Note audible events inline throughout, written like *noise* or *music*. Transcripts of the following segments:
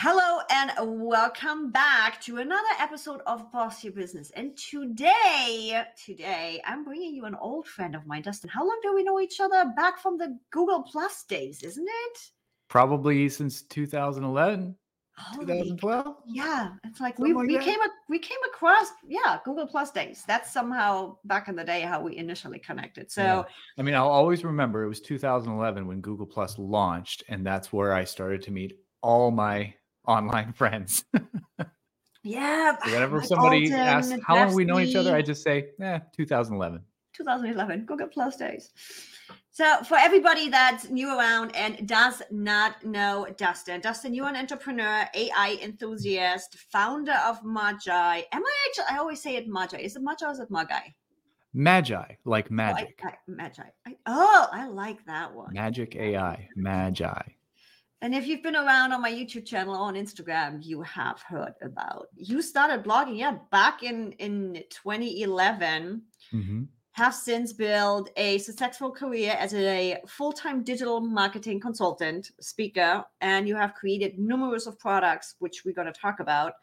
Hello and welcome back to another episode of Boss Your Business. And today, today I'm bringing you an old friend of mine, Dustin. How long do we know each other? Back from the Google Plus days, isn't it? Probably since 2011, Holy 2012. Yeah, it's like we, Something we came ac- we came across yeah Google Plus days. That's somehow back in the day how we initially connected. So Yeah. I mean, I'll always remember it was 2011 when Google Plus launched, and that's where I started to meet all my online friends. *laughs* yeah, So whenever somebody Alton, asks how long we know each other, I just say, eh, 2011. 2011 Google Plus days. So, for everybody that's new around and does not know Dustin, Dustin, you're an entrepreneur, AI enthusiast, founder of Magai. Am I actually? I always say it Magi. Is it Magi or is it Magi? Magi, like Oh, I- magic. I- Magi. I, oh, I like that one. Magic AI, Magai. And if you've been around on my YouTube channel or on Instagram, you have heard about. You started blogging, yeah, back in in 2011. hmm have since built a successful career as a full-time digital marketing consultant speaker and you have created numerous of products which we're going to talk about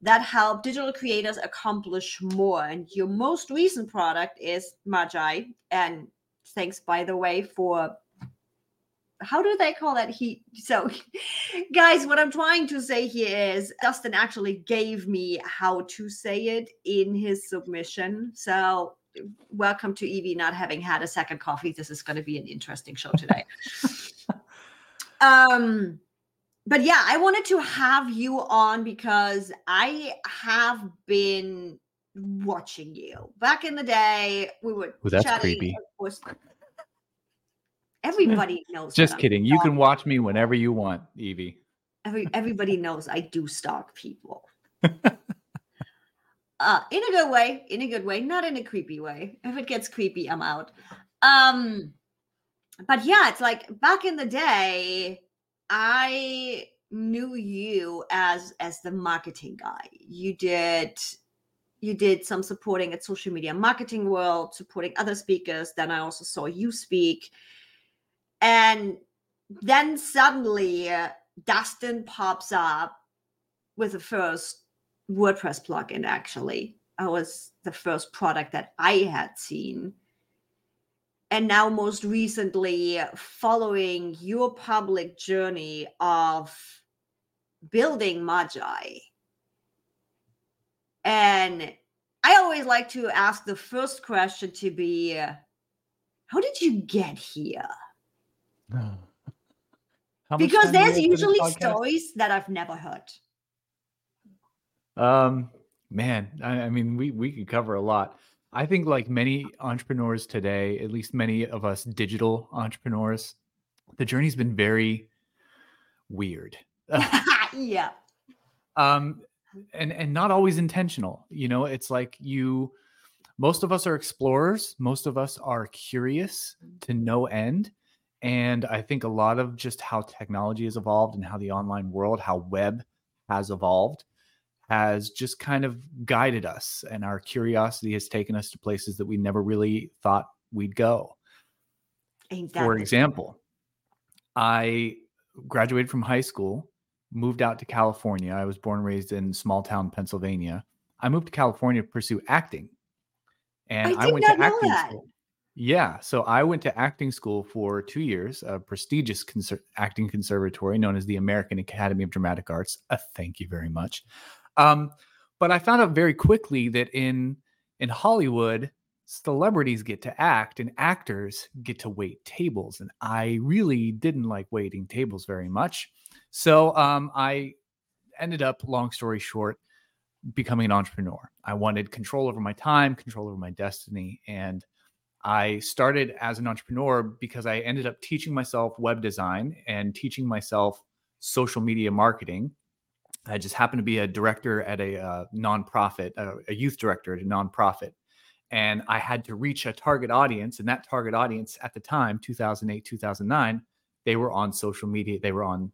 that help digital creators accomplish more and your most recent product is magai and thanks by the way for how do they call that he *laughs* so guys what i'm trying to say here is dustin actually gave me how to say it in his submission so welcome to Evie not having had a second coffee. This is going to be an interesting show today. *laughs* um, but yeah, I wanted to have you on because I have been watching you back in the day. We were Ooh, that's chatting, creepy. of course. *laughs* Everybody knows. Just kidding. You can watch me whenever you want, Evie. Every, everybody knows I do stalk people. *laughs* uh, in a good way, in a good way, not in a creepy way. If it gets creepy, I'm out. Um, but yeah, it's like back in the day, I knew you as as the marketing guy. You did you did some supporting at social media marketing world, supporting other speakers. Then I also saw you speak, and then suddenly uh, Dustin pops up with the first WordPress plugin. Actually, I was the first product that I had seen. And now, most recently, following your public journey of building Magai. And I always like to ask the first question to be How did you get here? Because time do we there's have for this usually stories that I've never heard. Um, man, I, I mean, we we could cover a lot. I think, like many entrepreneurs today, at least many of us digital entrepreneurs, the journey's been very weird. *laughs* *laughs* yeah. um, and and not always intentional. You know, it's like you. Most of us are explorers. Most of us are curious to no end. And I think a lot of just how technology has evolved and how the online world, how web has evolved, has just kind of guided us. And our curiosity has taken us to places that we never really thought we'd go. That For example, I graduated from high school, moved out to California. I was born and raised in small town Pennsylvania. I moved to California to pursue acting. And I I, went to acting that. school. Yeah, so I went to acting school for 2 years, a prestigious conser- acting conservatory known as the American Academy of Dramatic Arts. Uh, thank you very much. Um, but I found out very quickly that in in Hollywood, celebrities get to act and actors get to wait tables. And I really didn't like waiting tables very much. So um, I ended up, long story short, becoming an entrepreneur. I wanted control over my time, control over my destiny. And I started as an entrepreneur because I ended up teaching myself web design and teaching myself social media marketing. I just happened to be a director at a uh, nonprofit, uh, a youth director at a nonprofit and I had to reach a target audience. And that target audience at the time, 2008, 2009, they were on social media. They were on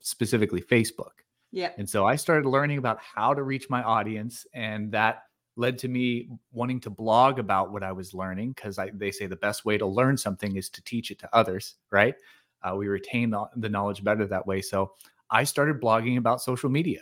specifically Facebook. Yeah. And so I started learning about how to reach my audience. And that led to me wanting to blog about what I was learning because they say the best way to learn something is to teach it to others, right? Uh, we retain the, the knowledge better that way. So I started blogging about social media.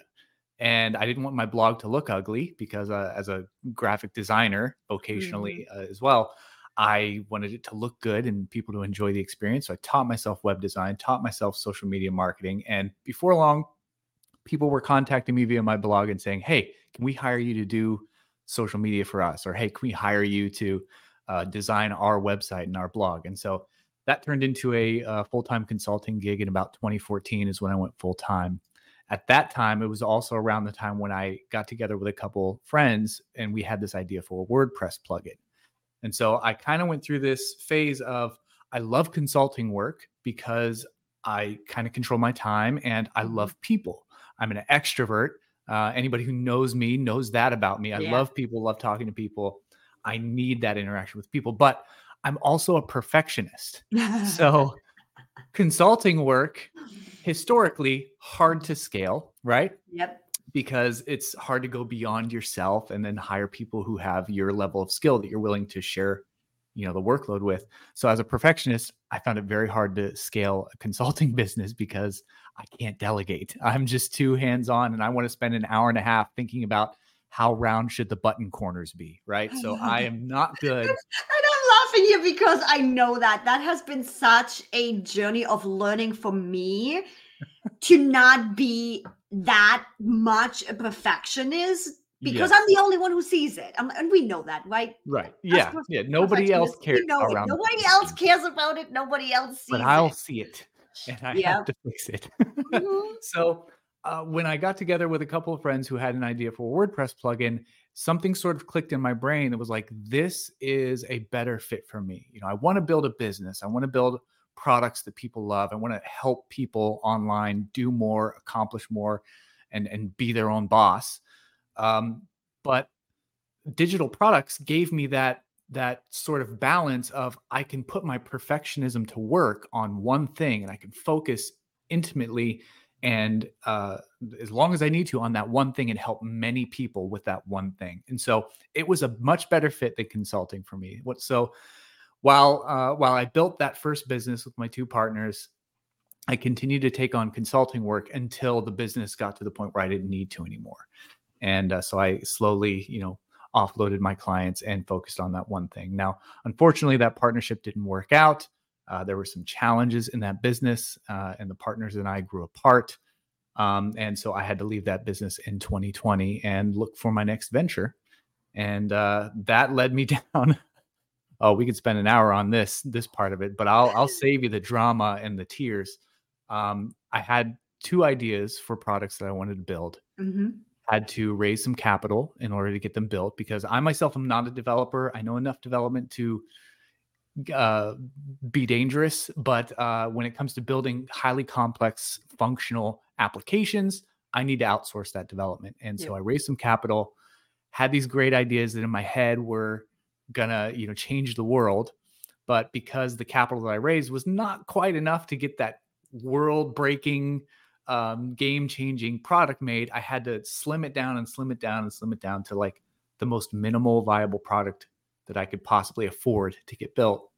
And I didn't want my blog to look ugly because, uh, as a graphic designer, occasionally mm-hmm. uh, as well, I wanted it to look good and people to enjoy the experience. So I taught myself web design, taught myself social media marketing. And before long, people were contacting me via my blog and saying, Hey, can we hire you to do social media for us? Or Hey, can we hire you to uh, design our website and our blog? And so that turned into a, uh, full time consulting gig in about 2014 is when I went full time. At that time, it was also around the time when I got together with a couple friends and we had this idea for a WordPress plugin. And so I kind of went through this phase of I love consulting work because I kind of control my time and I mm-hmm. love people. I'm an extrovert. Uh, anybody who knows me knows that about me. I yeah. love people, love talking to people. I need that interaction with people, but I'm also a perfectionist. so *laughs* consulting work historically hard to scale, right? Yep because it's hard to go beyond yourself and then hire people who have your level of skill that you're willing to share you know the workload with so as a perfectionist i found it very hard to scale a consulting *laughs* business because i can't delegate *laughs* i'm just too hands on and i want to spend an hour and a half thinking about how round should the button corners be right so i am not *laughs* good and i'm laughing here because i know that that has been such a journey of learning for me *laughs* to not be that much a perfectionist because yes. I'm the only one who sees it. I'm, and we know that, right? Right. Yeah. Yeah. Nobody else cares. Nobody else cares about it. Nobody else sees but I'll see it *laughs* and I yeah. have to fix it. mm-hmm. *laughs* So uh, when I got together with a couple of friends who had an idea for a WordPress plugin, something sort of clicked in my brain that was like, this is a better fit for me. You know, I want to build a business. I want to build products that people love. I want to help people online do more, accomplish more, and and be their own boss. Um, but digital products gave me that that sort of balance of I can put my perfectionism to work on one thing and I can focus intimately and uh, as long as I need to on that one thing and help many people with that one thing. And so it was a much better fit than consulting for me. What so while uh, while I built that first business with my two partners, I continued to take on consulting work until the business got to the point where I didn't need to anymore. And uh, so I slowly, you know, offloaded my clients and focused on that one thing. Now, unfortunately, that partnership didn't work out. Uh, there were some challenges in that business, uh, and the partners and I grew apart. Um, and so I had to leave that business in 2020 and look for my next venture. And uh, that led me *laughs* down oh, we could spend an hour on this this part of it, but I'll I'll *laughs* save you the drama and the tears. Um, I had two ideas for products that I wanted to build. Mm-hmm. Had to raise some capital in order to get them built because I myself am not a developer. I know enough development to uh, be dangerous, but uh, when it comes to building highly complex functional applications, I need to outsource that development. And so I raised some capital, had these great ideas that in my head were gonna you know change the world but because the capital that i raised was not quite enough to get that world breaking um, game changing product made i had to slim it down and slim it down and slim it down to like the most minimal viable product that i could possibly afford to get built.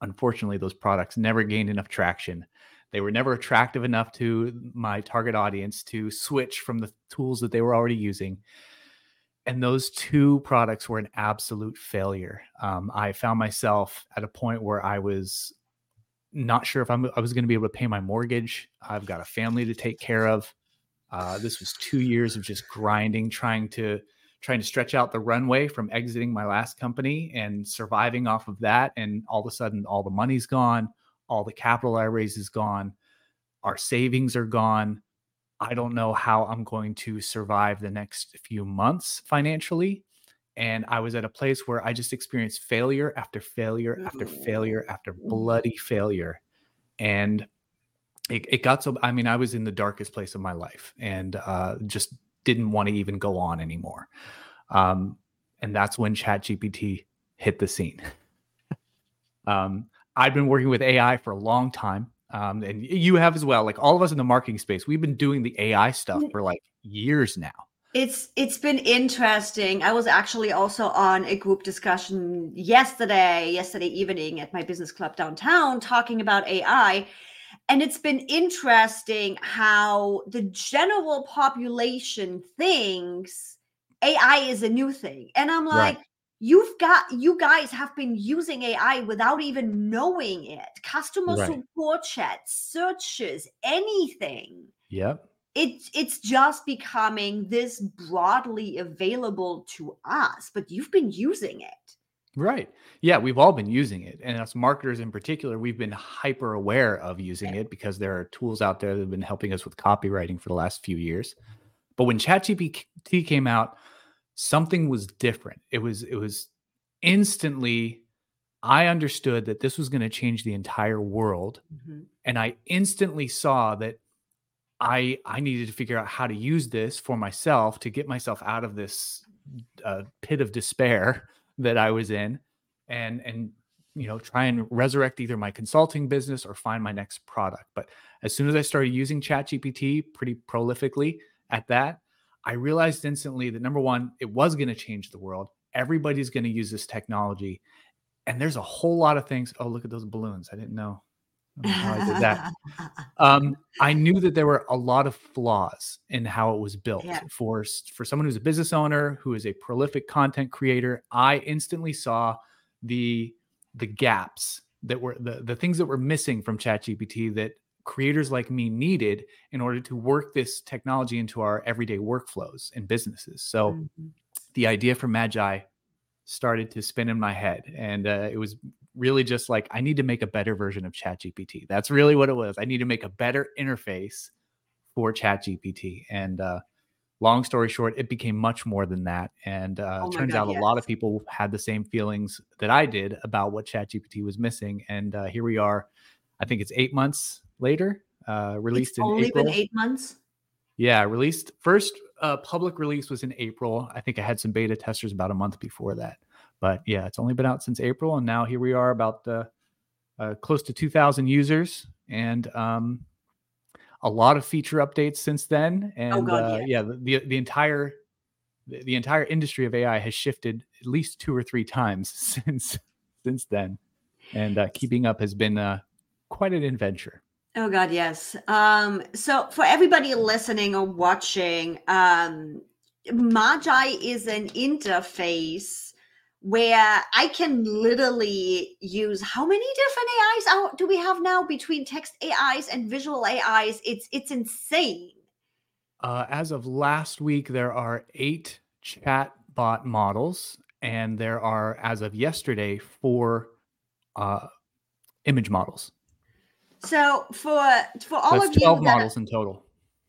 Unfortunately those products never gained enough traction. They were never attractive enough to my target audience to switch from the tools that they were already using. And those two products were an absolute failure. Um, I found myself at a point where I was not sure if I'm, I was going to be able to pay my mortgage. I've got a family to take care of. Uh, this was two years of just grinding, trying to trying to stretch out the runway from exiting my last company and surviving off of that. And all of a sudden, all the money's gone, all the capital I raised is gone, our savings are gone. I don't know how I'm going to survive the next few months financially. And I was at a place where I just experienced failure after failure after failure after bloody failure. And it, it got so, I mean, I was in the darkest place of my life and uh, just didn't want to even go on anymore. Um, and that's when ChatGPT hit the scene. *laughs* um, I've been working with AI for a long time um, and you have as well. Like all of us in the marketing space, we've been doing the AI stuff for like years now. It's it's been interesting. I was actually also on a group discussion yesterday, yesterday evening at my business club downtown, talking about AI. and it's been interesting how the general population thinks AI is a new thing. And I'm like, right. you've got you guys have been using AI without even knowing it. Customer right. support chats, searches, anything. Yep. It's it's just becoming this broadly available to us, but you've been using it. Right. Yeah, we've all been using it. And as marketers in particular, we've been hyper aware of using it because there are tools out there that have been helping us with copywriting for the last few years. But when ChatGPT came out, something was different. It was it was instantly I understood that this was going to change the entire world. Mm-hmm. And I instantly saw that I I needed to figure out how to use this for myself to get myself out of this uh, pit of despair *laughs* that I was in and and you know try and resurrect either my consulting business or find my next product. But as soon as I started using ChatGPT pretty prolifically at that, I realized instantly that number one, it was going to change the world. Everybody's going to use this technology. And there's a whole lot of things. Oh, look at those balloons. I didn't know. I did that. *laughs* Um, I knew that there were a lot of flaws in how it was built. Yeah. For for someone who's a business owner, who is a prolific content creator, I instantly saw the the gaps that were the the things that were missing from ChatGPT that creators like me needed in order to work this technology into our everyday workflows and businesses. So mm-hmm. the idea for Magai started to spin in my head, and uh, it was really just like I need to make a better version of ChatGPT. That's really what it was. I need to make a better interface for ChatGPT, and uh, long story short, it became much more than that. And uh, oh turns God, out yes. a lot of people had the same feelings that I did about what ChatGPT was missing. And uh, here we are. I think it's eight months later. Uh, released it's in only April. been eight months. Yeah, released first uh, public release was in April. I think I had some beta testers about a month before that. But yeah, it's only been out since April, and now here we are, about uh, uh, close to 2,000 users, and um, a lot of feature updates since then. Oh, and oh God, uh, yeah, yeah the, the, the entire the, the entire industry of AI has shifted at least two or three times *laughs* since since then, and uh, keeping up has been uh, quite an adventure. Oh God, yes. Um, so for everybody listening or watching, um, Magai is an interface where I can literally use how many different AIs out do we have now between text AIs and visual AIs? It's it's insane. Uh, as of last week, there are eight chatbot models, and there are, as of yesterday, four uh, image models. So for for all That's of you, 12 models in total.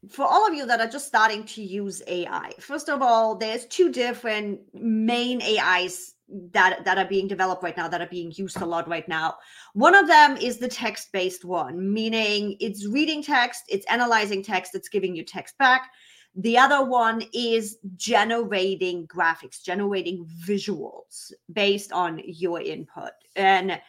For all of you that are just starting to use AI, first of all, there's two different main AIs that that are being developed right now that are being used a lot right now. One of them is the text-based one, meaning it's reading text, it's analyzing text, it's giving you text back. The other one is generating graphics, generating visuals based on your input. And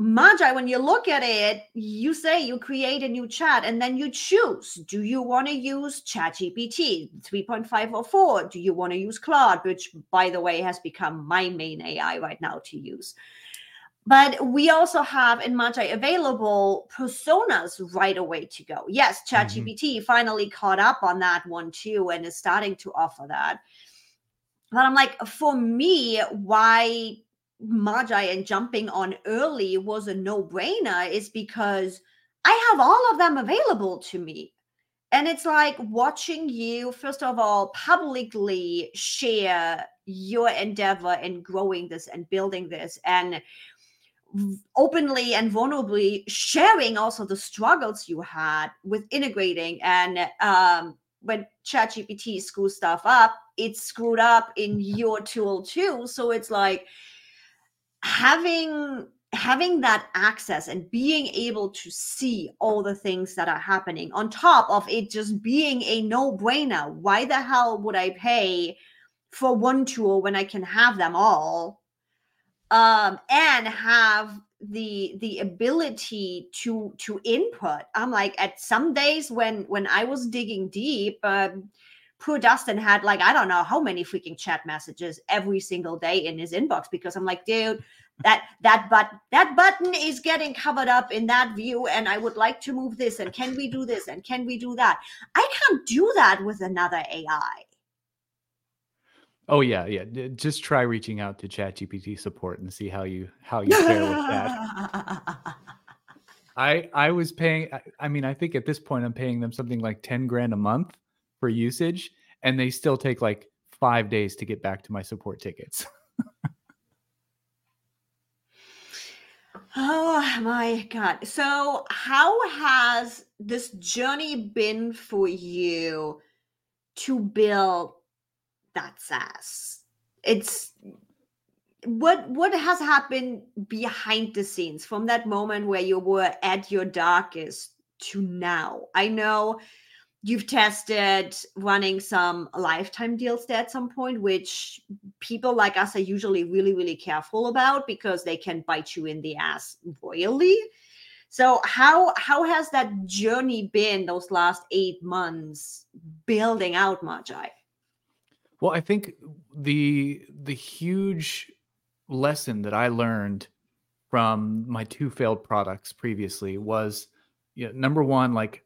Magai, when you look at it, you say you create a new chat and then you choose. Do you want to use ChatGPT 3.5 or 4? Do you want to use Claude, which, by the way, has become my main AI right now to use? But we also have in Magai available personas right away to go. Yes, mm-hmm. ChatGPT mm-hmm. finally caught up on that one too and is starting to offer that. But I'm like, for me, why Magai and jumping on early was a no brainer is because I have all of them available to me. And it's like watching you, first of all, publicly share your endeavor in growing this and building this and openly and vulnerably sharing also the struggles you had with integrating and um, when ChatGPT screws stuff up, it's screwed up in your tool too. So it's like having having that access and being able to see all the things that are happening on top of it just being a no-brainer. Why the hell would i pay for one tool when i can have them all? Um and have the the ability to to input. I'm like at some days when when i was digging deep um poor Dustin had like I don't know how many freaking chat messages every single day in his inbox because I'm like, dude, that that but that button is getting covered up in that view and i would like to move this and can we do this and can we do that? I can't do that with another ai oh yeah yeah. Just try reaching out to chat gpt support and see how you how you fare with that. *laughs* I i was paying i mean i think at this point i'm paying them something like 10 grand a month for usage and they still take like five days to get back to my support tickets *laughs* Oh my God. So, how has this journey been for you to build that SaaS? It's what what has happened behind the scenes from that moment where you were at your darkest to now? I know you've tested running some lifetime deals there at some point which people like us are usually really really careful about because they can bite you in the ass royally. So how how has that journey been those last eight months building out magai well i think the the huge lesson that i learned from my two failed products previously was you know, number one like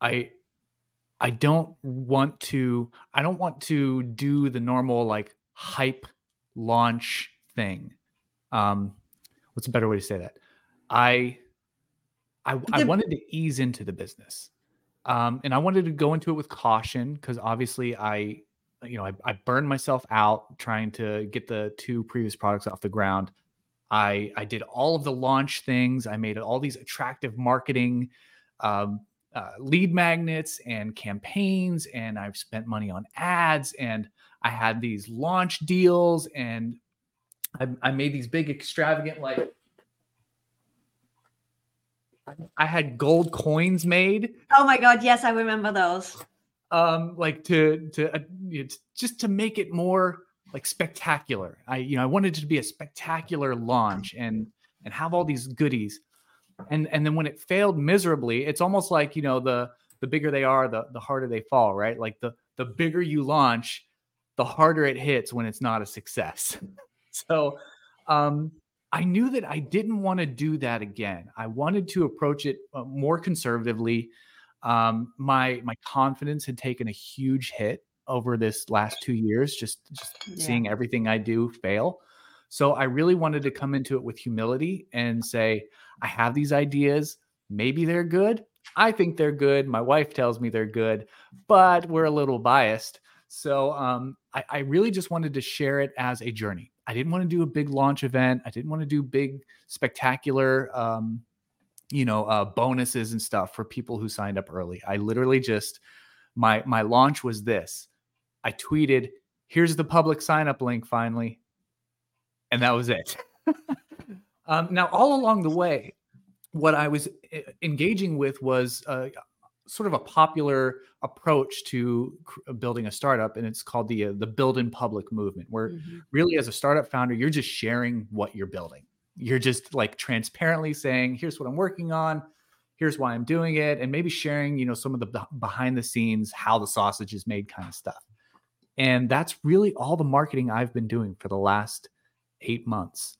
i I don't want to I don't want to do the normal like hype launch thing. Um what's a better way to say that? I I, I wanted to ease into the business. Um, and I wanted to go into it with caution because obviously I, you know, I, I burned myself out trying to get the two previous products off the ground. I I did all of the launch things. I made all these attractive marketing um, uh, lead magnets and campaigns, and I've spent money on ads, and I had these launch deals, and I, I made these big extravagant like. I had gold coins made. Oh my god! Yes, I remember those. Um, like to to uh, just to make it more like spectacular. I you know I wanted it to be a spectacular launch and and have all these goodies and and then when it failed miserably it's almost like you know the the bigger they are the the harder they fall right? Like the the bigger you launch the harder it hits when it's not a success. *laughs* So um i knew that i didn't want to do that again. I wanted to approach it uh, more conservatively. Um my my confidence had taken a huge hit over this last two years just just yeah. seeing everything i do fail. So I really wanted to come into it with humility and say, I have these ideas. Maybe they're good. I think they're good. My wife tells me they're good, but we're a little biased. So um, I, I really just wanted to share it as a journey. I didn't want to do a big launch event. I didn't want to do big, spectacular, um, you know, uh, bonuses and stuff for people who signed up early. I literally just my my launch was this. I tweeted, "Here's the public sign up link. Finally, and that was it. *laughs* um, now, all along the way, what I was engaging with was uh, sort of a popular approach to cr- building a startup, and it's called the uh, the build in public movement. Where mm-hmm. really, as a startup founder, you're just sharing what you're building. You're just like transparently saying, "Here's what I'm working on." Here's why I'm doing it, and maybe sharing, you know, some of the behind the scenes, how the sausage is made, kind of stuff. And that's really all the marketing I've been doing for the last eight months.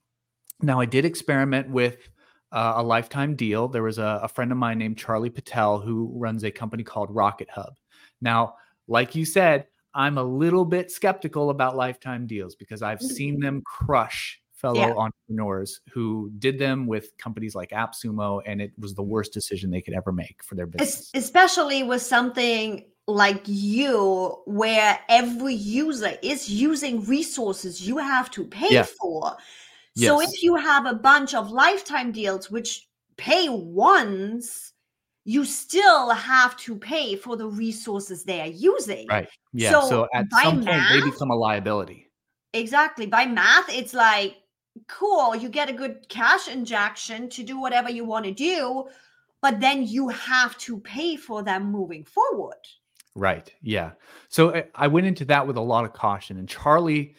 Now, I did experiment with uh, a lifetime deal. There was a, a, friend of mine named Charlie Patel who runs a company called Rocket Hub. Now, like you said, I'm a little bit skeptical about lifetime deals because I've seen them crush fellow yeah. entrepreneurs who did them with companies like AppSumo, and it was the worst decision they could ever make for their business. Especially with something like you where every user is using resources you have to pay yeah. for yes. so if you have a bunch of lifetime deals which pay once you still have to pay for the resources they are using right yeah so, so at some math, point they become a liability exactly by math it's like cool you get a good cash injection to do whatever you want to do but then you have to pay for them moving forward Right. Yeah. So eh, I went into that with a lot of caution. And Charlie,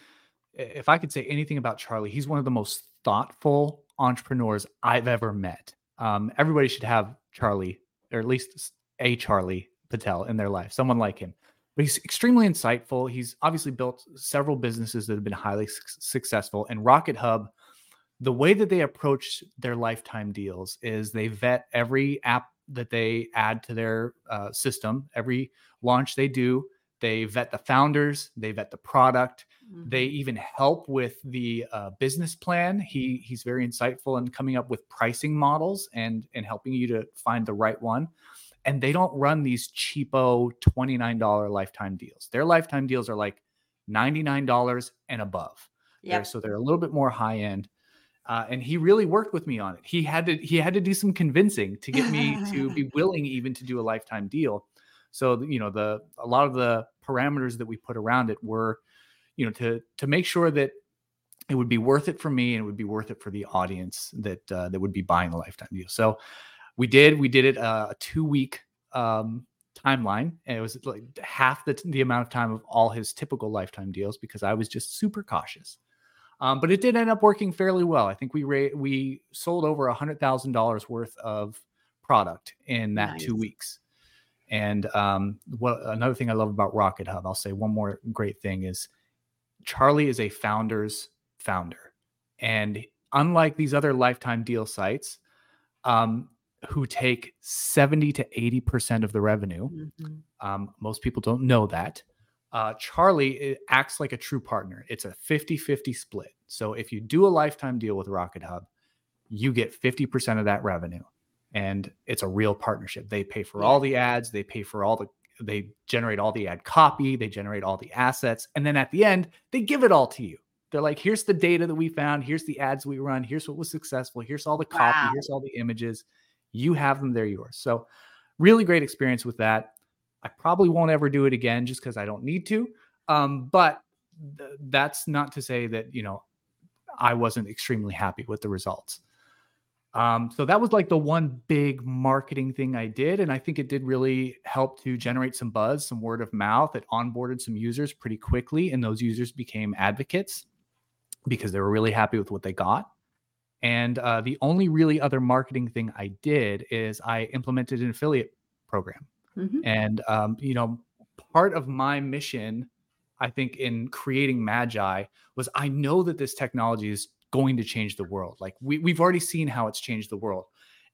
if I could say anything about Charlie, he's one of the most thoughtful entrepreneurs I've ever met. Um, everybody should have Charlie, or at least a Charlie Patel in their life, someone like him. But he's extremely insightful. He's obviously built several businesses that have been highly su- successful. And Rocket Hub the way that they approach their lifetime deals is they vet every app that they add to their uh, system, every launch they do. They vet the founders, they vet the product, mm-hmm. they even help with the uh, business plan. He he's very insightful in coming up with pricing models and and helping you to find the right one. And they don't run these cheapo twenty nine dollar lifetime deals. Their lifetime deals are like ninety nine dollars and above. Yeah. So they're a little bit more high end. Uh, and he really worked with me on it. He had to he had to do some convincing to get me to be *laughs* willing even to do a lifetime deal. So you know the a lot of the parameters that we put around it were, you know, to to make sure that it would be worth it for me and it would be worth it for the audience that uh, that would be buying a lifetime deal. So we did we did it uh, a two week um, timeline and it was like half the, the amount of time of all his typical lifetime deals because I was just super cautious. Um, but it did end up working fairly well. I think we ra- we sold over a hundred thousand dollars worth of product in that nice. two weeks. And um, what another thing I love about Rocket Hub, I'll say one more great thing is Charlie is a founder's founder, and unlike these other lifetime deal sites, um, who take seventy to eighty percent of the revenue, mm-hmm. um, most people don't know that uh, Charlie acts like a true partner. It's a 50 50 split. So if you do a lifetime deal with Rocket Hub, you get 50% of that revenue. And it's a real partnership. They pay for all the ads, they pay for all the, they generate all the ad copy, they generate all the assets. And then at the end, they give it all to you. They're like, here's the data that we found, here's the ads we run, here's what was successful, here's all the copy, wow. here's all the images. You have them, they're yours. So, really great experience with that. I probably won't ever do it again just because I don't need to. Um, but th- that's not to say that, you know, I wasn't extremely happy with the results. Um, so that was like the one big marketing thing I did. And I think it did really help to generate some buzz, some word of mouth. It onboarded some users pretty quickly, and those users became advocates because they were really happy with what they got. And uh, the only really other marketing thing I did is I implemented an affiliate program. Mm-hmm. And um, you know, part of my mission, I think, in creating Magai was I know that this technology is going to change the world. Like we, we've already seen how it's changed the world.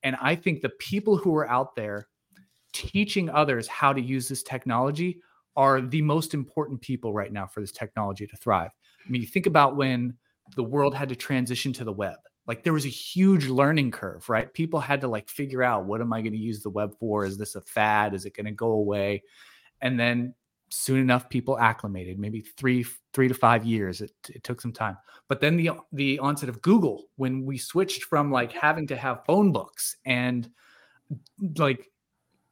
And I think the people who are out there teaching others how to use this technology are the most important people right now for this technology to thrive. I mean, you think about when the world had to transition to the web like there was a huge learning curve right people had to like figure out what am i going to use the web for is this a fad is it going to go away and then soon enough people acclimated maybe three three to five years it, it took some time but then the the onset of google when we switched from like having to have phone books and like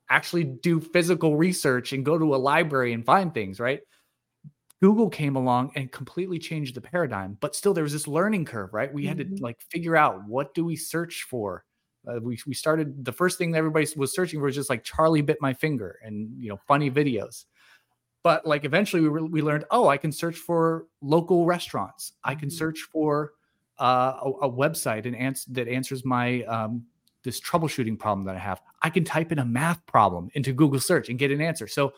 actually do physical research and go to a library and find things right Google came along and completely changed the paradigm, but still there was this learning curve, right? We mm-hmm. had to mm-hmm. like figure out what do we search for. Uh, we we started the first thing that everybody was searching for was just like Charlie bit my finger and you know funny videos. But like eventually we we learned, oh, I can search for local restaurants. I can mm-hmm. search for uh, a, a, website and ans- that answers my um, this troubleshooting problem that I have. I can type in a math problem into Google search and get an answer. So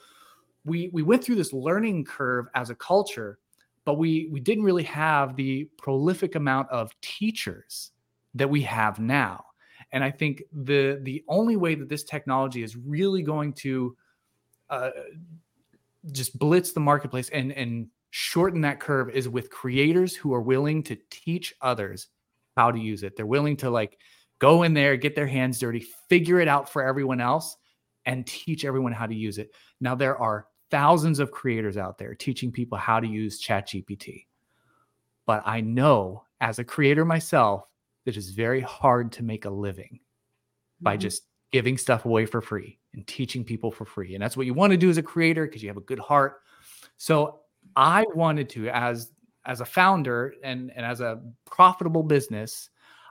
we we went through this learning curve as a culture, but we we didn't really have the prolific amount of teachers that we have now. And I think the the only way that this technology is really going to uh, just blitz the marketplace and and shorten that curve is with creators who are willing to teach others how to use it. They're willing to like go in there, get their hands dirty, figure it out for everyone else, and teach everyone how to use it. Now there are thousands of creators out there teaching people how to use ChatGPT. But I know as a creator myself that it's very hard to make a living mm-hmm. by just giving stuff away for free and teaching people for free. And that's what you want to do as a creator because you have a good heart. So I wanted to, as as a founder and, and as a profitable business,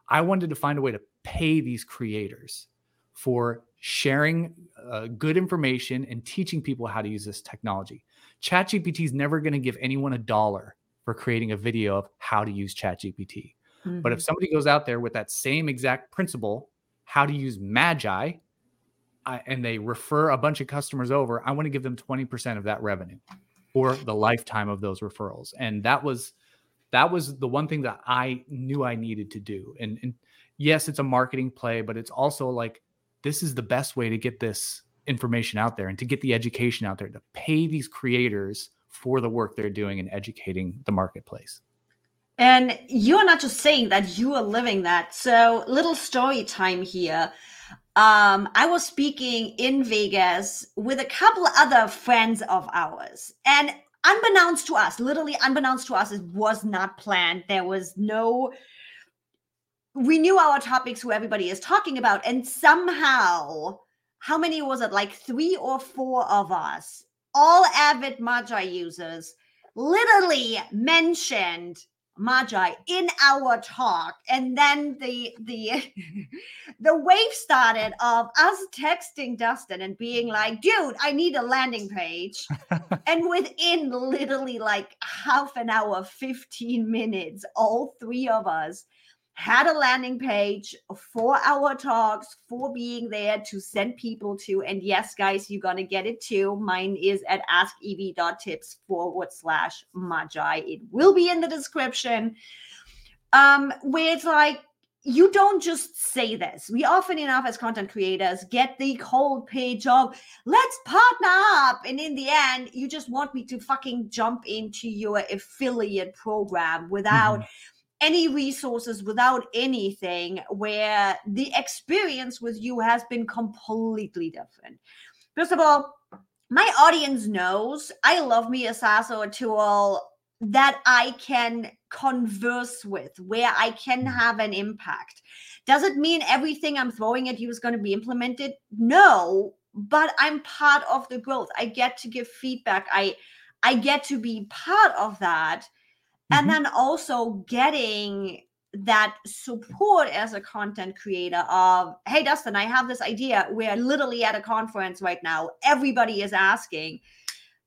I wanted to find a way to pay these creators for sharing uh, good information and teaching people how to use this technology. ChatGPT is never going to give anyone a dollar for creating a video of how to use ChatGPT. Mm-hmm. But if mm-hmm. somebody goes out there with that same exact principle, how to use Magai, I, and they refer a bunch of customers over, I want to give them 20% of that revenue for the lifetime of those referrals. And that was that was the one thing that I knew I needed to do. And, and yes, it's a marketing play, but it's also like this is the best way to get this information out there and to get the education out there to pay these creators for the work they're doing in educating the marketplace. And you're not just saying that, you are living that. So, little story time here. Um, I was speaking in Vegas with a couple other friends of ours, and unbeknownst to us, literally unbeknownst to us, it was not planned. There was no, we knew our topics, who everybody is talking about, and somehow, how many was it? Like three or four of us, all avid Magai users, literally mentioned magai in our talk. And then the the *laughs* the wave started of us texting dustin and being like dude i need a landing page. *laughs* And within literally like half an hour 15 minutes all three of us had a landing page for our talks for being there to send people to. And yes guys you're gonna get it too. Mine is at askev.tips forward slash magai it will be in the description. Um where it's like you don't just say this. We often enough as content creators get the cold page of let's partner up. And in the end, you just want me to fucking jump into your affiliate program without mm-hmm any resources without anything where the experience with you has been completely different. First of all, my audience knows I love me a Sasso a tool that I can converse with, where I can mm. have an impact. Does it mean everything I'm throwing at you is going to be implemented? No, but I'm part of the growth. I get to give feedback. I I get to be part of that and mm-hmm. then also getting that support as a content creator of hey dustin i have this idea. We're literally at a conference right now. Everybody is asking.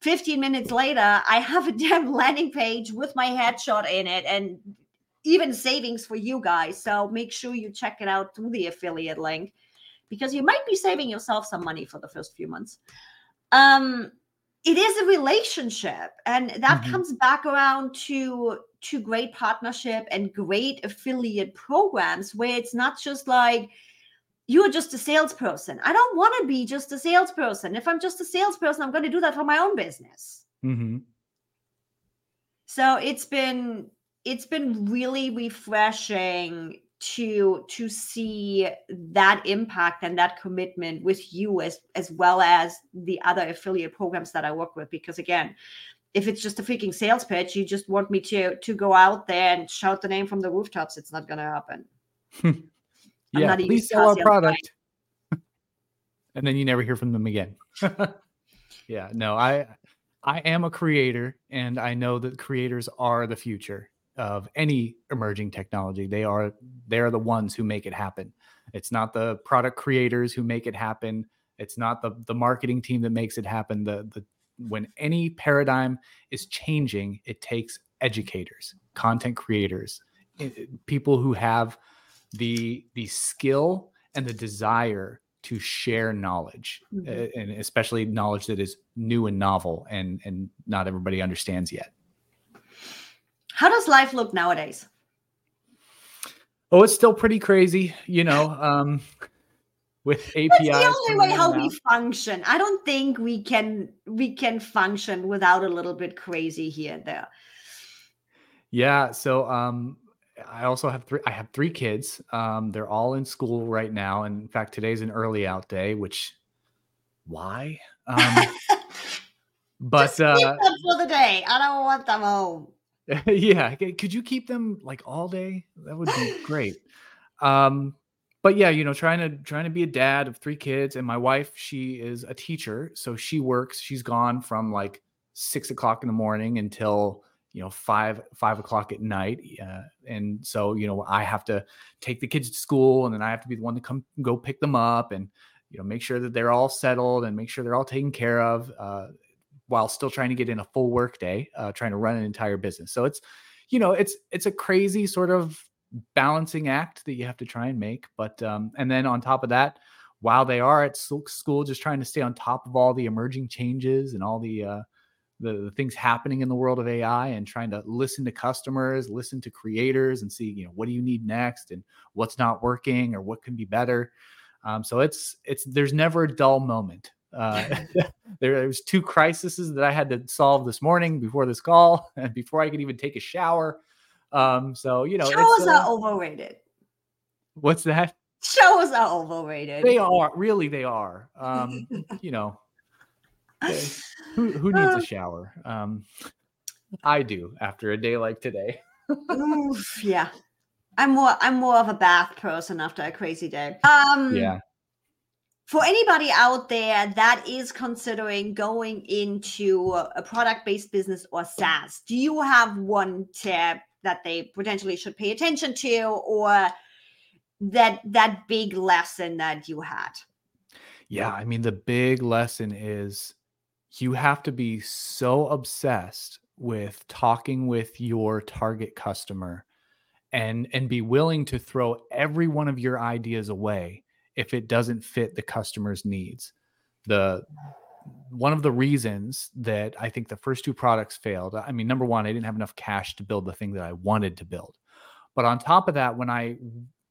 15 minutes later i have a *laughs* damn landing page with my headshot in it and even savings for you guys. So make sure you check it out through the affiliate link because you might be saving yourself some money for the first few months. Um it is a relationship and that mm-hmm. comes back around to to great partnership and great affiliate programs where it's not just like you're just a salesperson i don't want to be just a salesperson if i'm just a salesperson i'm going to do that for my own business mm-hmm. so it's been it's been really refreshing to to see that impact and that commitment with you as as well as the other affiliate programs that I work with because again if it's just a freaking sales pitch you just want me to to go out there and shout the name from the rooftops it's not going to happen *laughs* yeah please sell our product. *laughs* And then you never hear from them again. *laughs* Yeah no i i am a creator and i know that creators are the future of any emerging technology. They are they are the ones who make it happen. It's not the product creators who make it happen. It's not the the marketing team that makes it happen. The the when any paradigm is changing, it takes educators, content creators, eh, eh, people who have the the skill and the desire to share knowledge mm-hmm. and especially knowledge that is new and novel and and not everybody understands yet how does life look nowadays? Oh, it's still pretty crazy, you know. Um, with APIs. *laughs* That's the only way how out. we function. I don't think we can we can function without a little bit crazy here and there. Yeah. So um I also have three I have three kids. Um they're all in school right now. And in fact, today's an early out day, which why? Um *laughs* but Just uh for the day. I don't want them home. *laughs* yeah, could you keep them like all day? That would be great. *laughs* Um, but yeah, you know, trying to trying to be a dad of three kids, and my wife, she is a teacher, so she works. She's gone from like six o'clock in the morning until you know five five o'clock at night, uh, and so you know I have to take the kids to school, and then I have to be the one to come go pick them up, and you know make sure that they're all settled and make sure they're all taken care of. Uh, while still trying to get in a full work day, uh, trying to run an entire business. So it's, you know, it's it's a crazy sort of balancing act that you have to try and make. But um, and then on top of that, while they are at school, just trying to stay on top of all the emerging changes and all the uh, the, the things happening in the world of AI and trying to listen to customers, listen to creators, and see you know what do you need next and what's not working or what can be better. Um, so it's it's there's never a dull moment. Uh, *laughs* *laughs* there, was two crises that I had to solve this morning before this call *laughs* and before I could even take a shower. Um, so you know, showers uh, are overrated. What's that? Shows are overrated. They are really they are. Um, you know, who, who needs a shower? Um, I do after a day like today. Oof, yeah, I'm more I'm more of a bath person after a crazy day. Um, yeah. For anybody out there that is considering going into a product based business or SaaS, do you have one tip that they potentially should pay attention to, or that that big lesson that you had? Yeah, I mean the big lesson is you have to be so obsessed with talking with your target customer and and be willing to throw every one of your ideas away if it doesn't fit the customer's needs the one of the reasons that i think the first two products failed i mean number one i didn't have enough cash to build the thing that i wanted to build but on top of that when i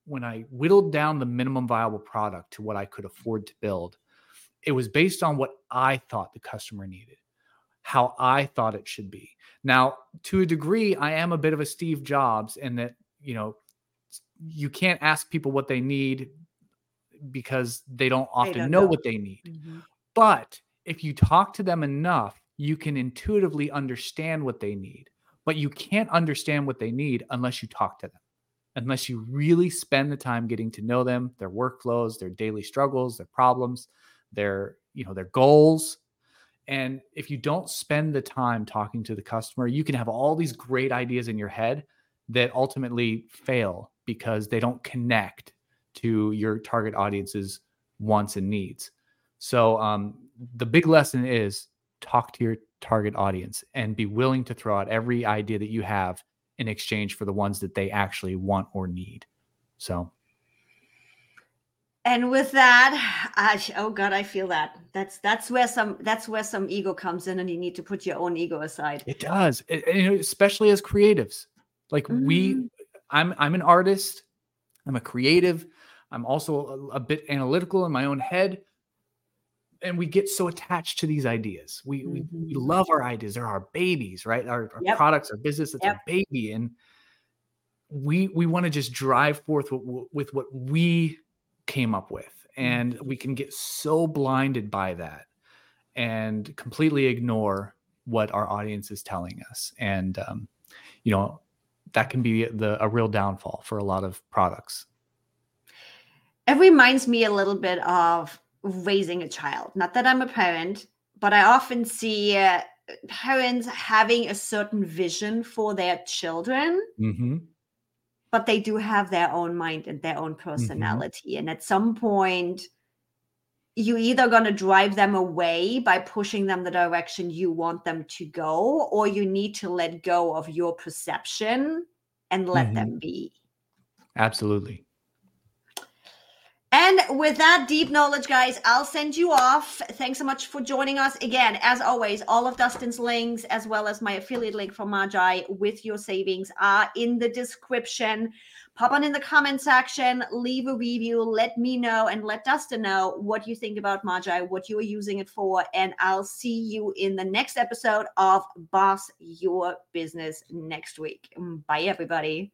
when i whittled down the minimum viable product to what i could afford to build it was based on what I thought the customer needed, how I thought it should be. Now, to a degree, I am a bit of a Steve Jobs in that, you know, you can't ask people what they need because they don't often they don't know, know, what they need. Mm-hmm. But if you talk to them enough, you can intuitively understand what they need. But you can't understand what they need unless you talk to them, unless you really spend the time getting to know them, their workflows, their daily struggles, their problems their you know their goals and if you don't spend the time talking to the customer you can have all these great ideas in your head that ultimately fail because they don't connect to your target audience's wants and needs. So um, the big lesson is talk to your target audience and be willing to throw out every idea that you have in exchange for the ones that they actually want or need. So. And with that I, oh god i feel that. That's that's where some that's where some ego comes in and you need to put your own ego aside. It does. It, it, especially as creatives. Like mm-hmm. we i'm i'm an artist. I'm a creative i'm also a, a, bit analytical in my own head and we get so attached to these ideas we mm-hmm. we, we, mm-hmm. love our ideas they're our babies right our, our yep. products our business it's yep. our baby and we we want to just drive forth with, with what we came up with. And we can get so blinded by that and completely ignore what our audience is telling us. And, um, you know, that can be the a real downfall for a lot of products. It reminds me a little bit of raising a child. Not that I'm a parent, but I often see uh, parents having a certain vision for their children. Mm-hmm but they do have their own mind and their own mm-hmm. personality. Mm-hmm. And at some point, you're either going to drive them away by pushing them the direction you want them to go, or you need to let go of your perception and let mm-hmm. them be. Absolutely. And with that deep knowledge, guys, I'll send you off. Thanks so much for joining us. Again, as always, all of Dustin's links, as well as my affiliate link from Magai with your savings, are in the description. Pop on in the comment section, leave a review, let me know, and let Dustin know what you think about Magai, what you are using it for. And I'll see you in the next episode of Boss Your Business next week. Bye, everybody.